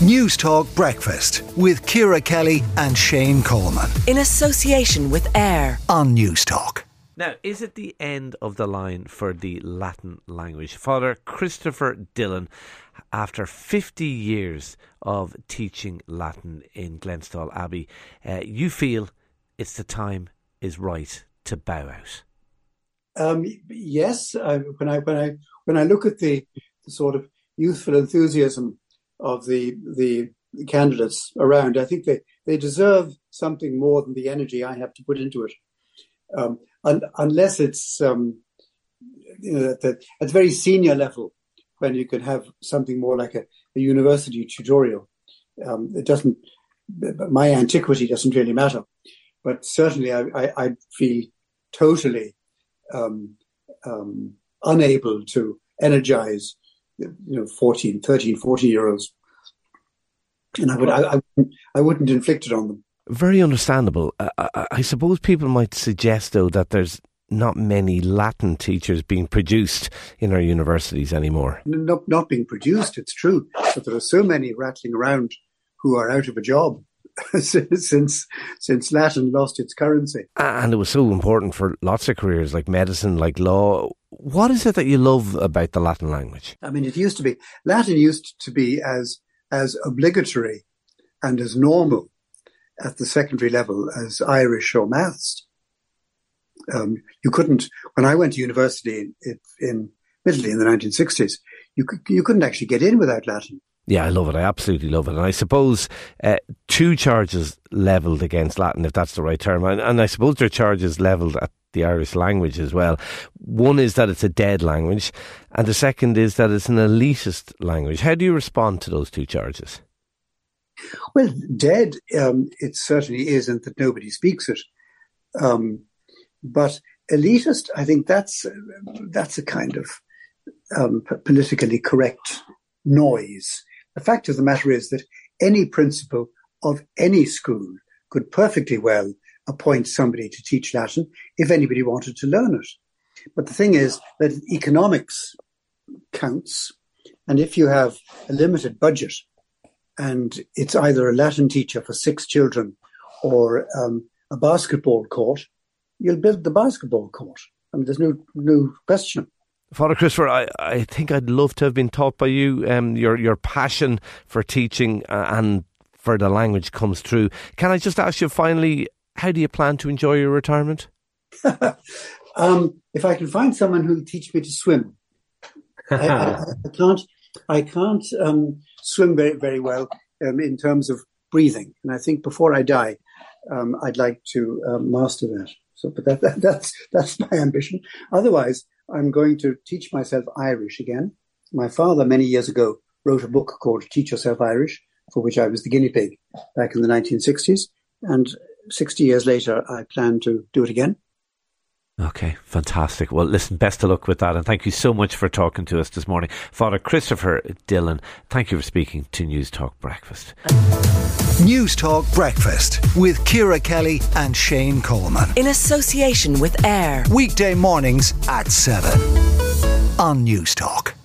Newstalk Breakfast with Ciara Kelly and Shane Coleman. In association with AIR on Newstalk. Now, is it the end of the line for the Latin language? Father Christopher Dillon, after 50 years of teaching Latin in Glenstal Abbey, uh, you feel it's the time is right to bow out. Um, yes, I, when I when I when I look at the, the sort of youthful enthusiasm of the the candidates around. I think they, they deserve something more than the energy I have to put into it, um, un, unless it's um, you know, at, the, at the very senior level when you can have something more like a, a university tutorial. Um, it doesn't. My antiquity doesn't really matter, but certainly I, I, I feel totally um, um, unable to energize you know 14 13 14 year olds and i would I, I, I wouldn't inflict it on them very understandable I, I suppose people might suggest though that there's not many Latin teachers being produced in our universities anymore. Not, not being produced, it's true, but there are so many rattling around who are out of a job since since Latin lost its currency. And it was so important for lots of careers like medicine, like law. What is it that you love about the Latin language? I mean, it used to be Latin used to be as as obligatory and as normal at the secondary level as Irish or maths. Um, you couldn't. When I went to university in, in Italy in the 1960s, you could, you couldn't actually get in without Latin. Yeah, I love it. I absolutely love it. And I suppose uh, two charges levelled against Latin, if that's the right term. And, and I suppose there are charges levelled at the Irish language as well. One is that it's a dead language, and the second is that it's an elitist language. How do you respond to those two charges? Well, dead, um, it certainly isn't that nobody speaks it. Um, but elitist, I think that's that's a kind of um, politically correct noise. The fact of the matter is that any principal of any school could perfectly well appoint somebody to teach Latin if anybody wanted to learn it. But the thing is that economics counts. And if you have a limited budget and it's either a Latin teacher for six children or um, a basketball court, you'll build the basketball court. I mean, there's no, no question. Father Christopher, I, I think I'd love to have been taught by you. Um, your your passion for teaching uh, and for the language comes through. Can I just ask you finally, how do you plan to enjoy your retirement? um, if I can find someone who'll teach me to swim, I, I, I, can't. I can't um, swim very very well um, in terms of breathing, and I think before I die, um, I'd like to um, master that. So, but that, that, that's that's my ambition. Otherwise, I'm going to teach myself Irish again. My father, many years ago, wrote a book called Teach Yourself Irish, for which I was the guinea pig back in the 1960s. And 60 years later, I plan to do it again. Okay, fantastic. Well, listen, best of luck with that. And thank you so much for talking to us this morning. Father Christopher Dillon, thank you for speaking to Newstalk Breakfast. Newstalk Breakfast with Ciara Kelly and Shane Coleman. In association with AIR. Weekday mornings at 7 on Newstalk.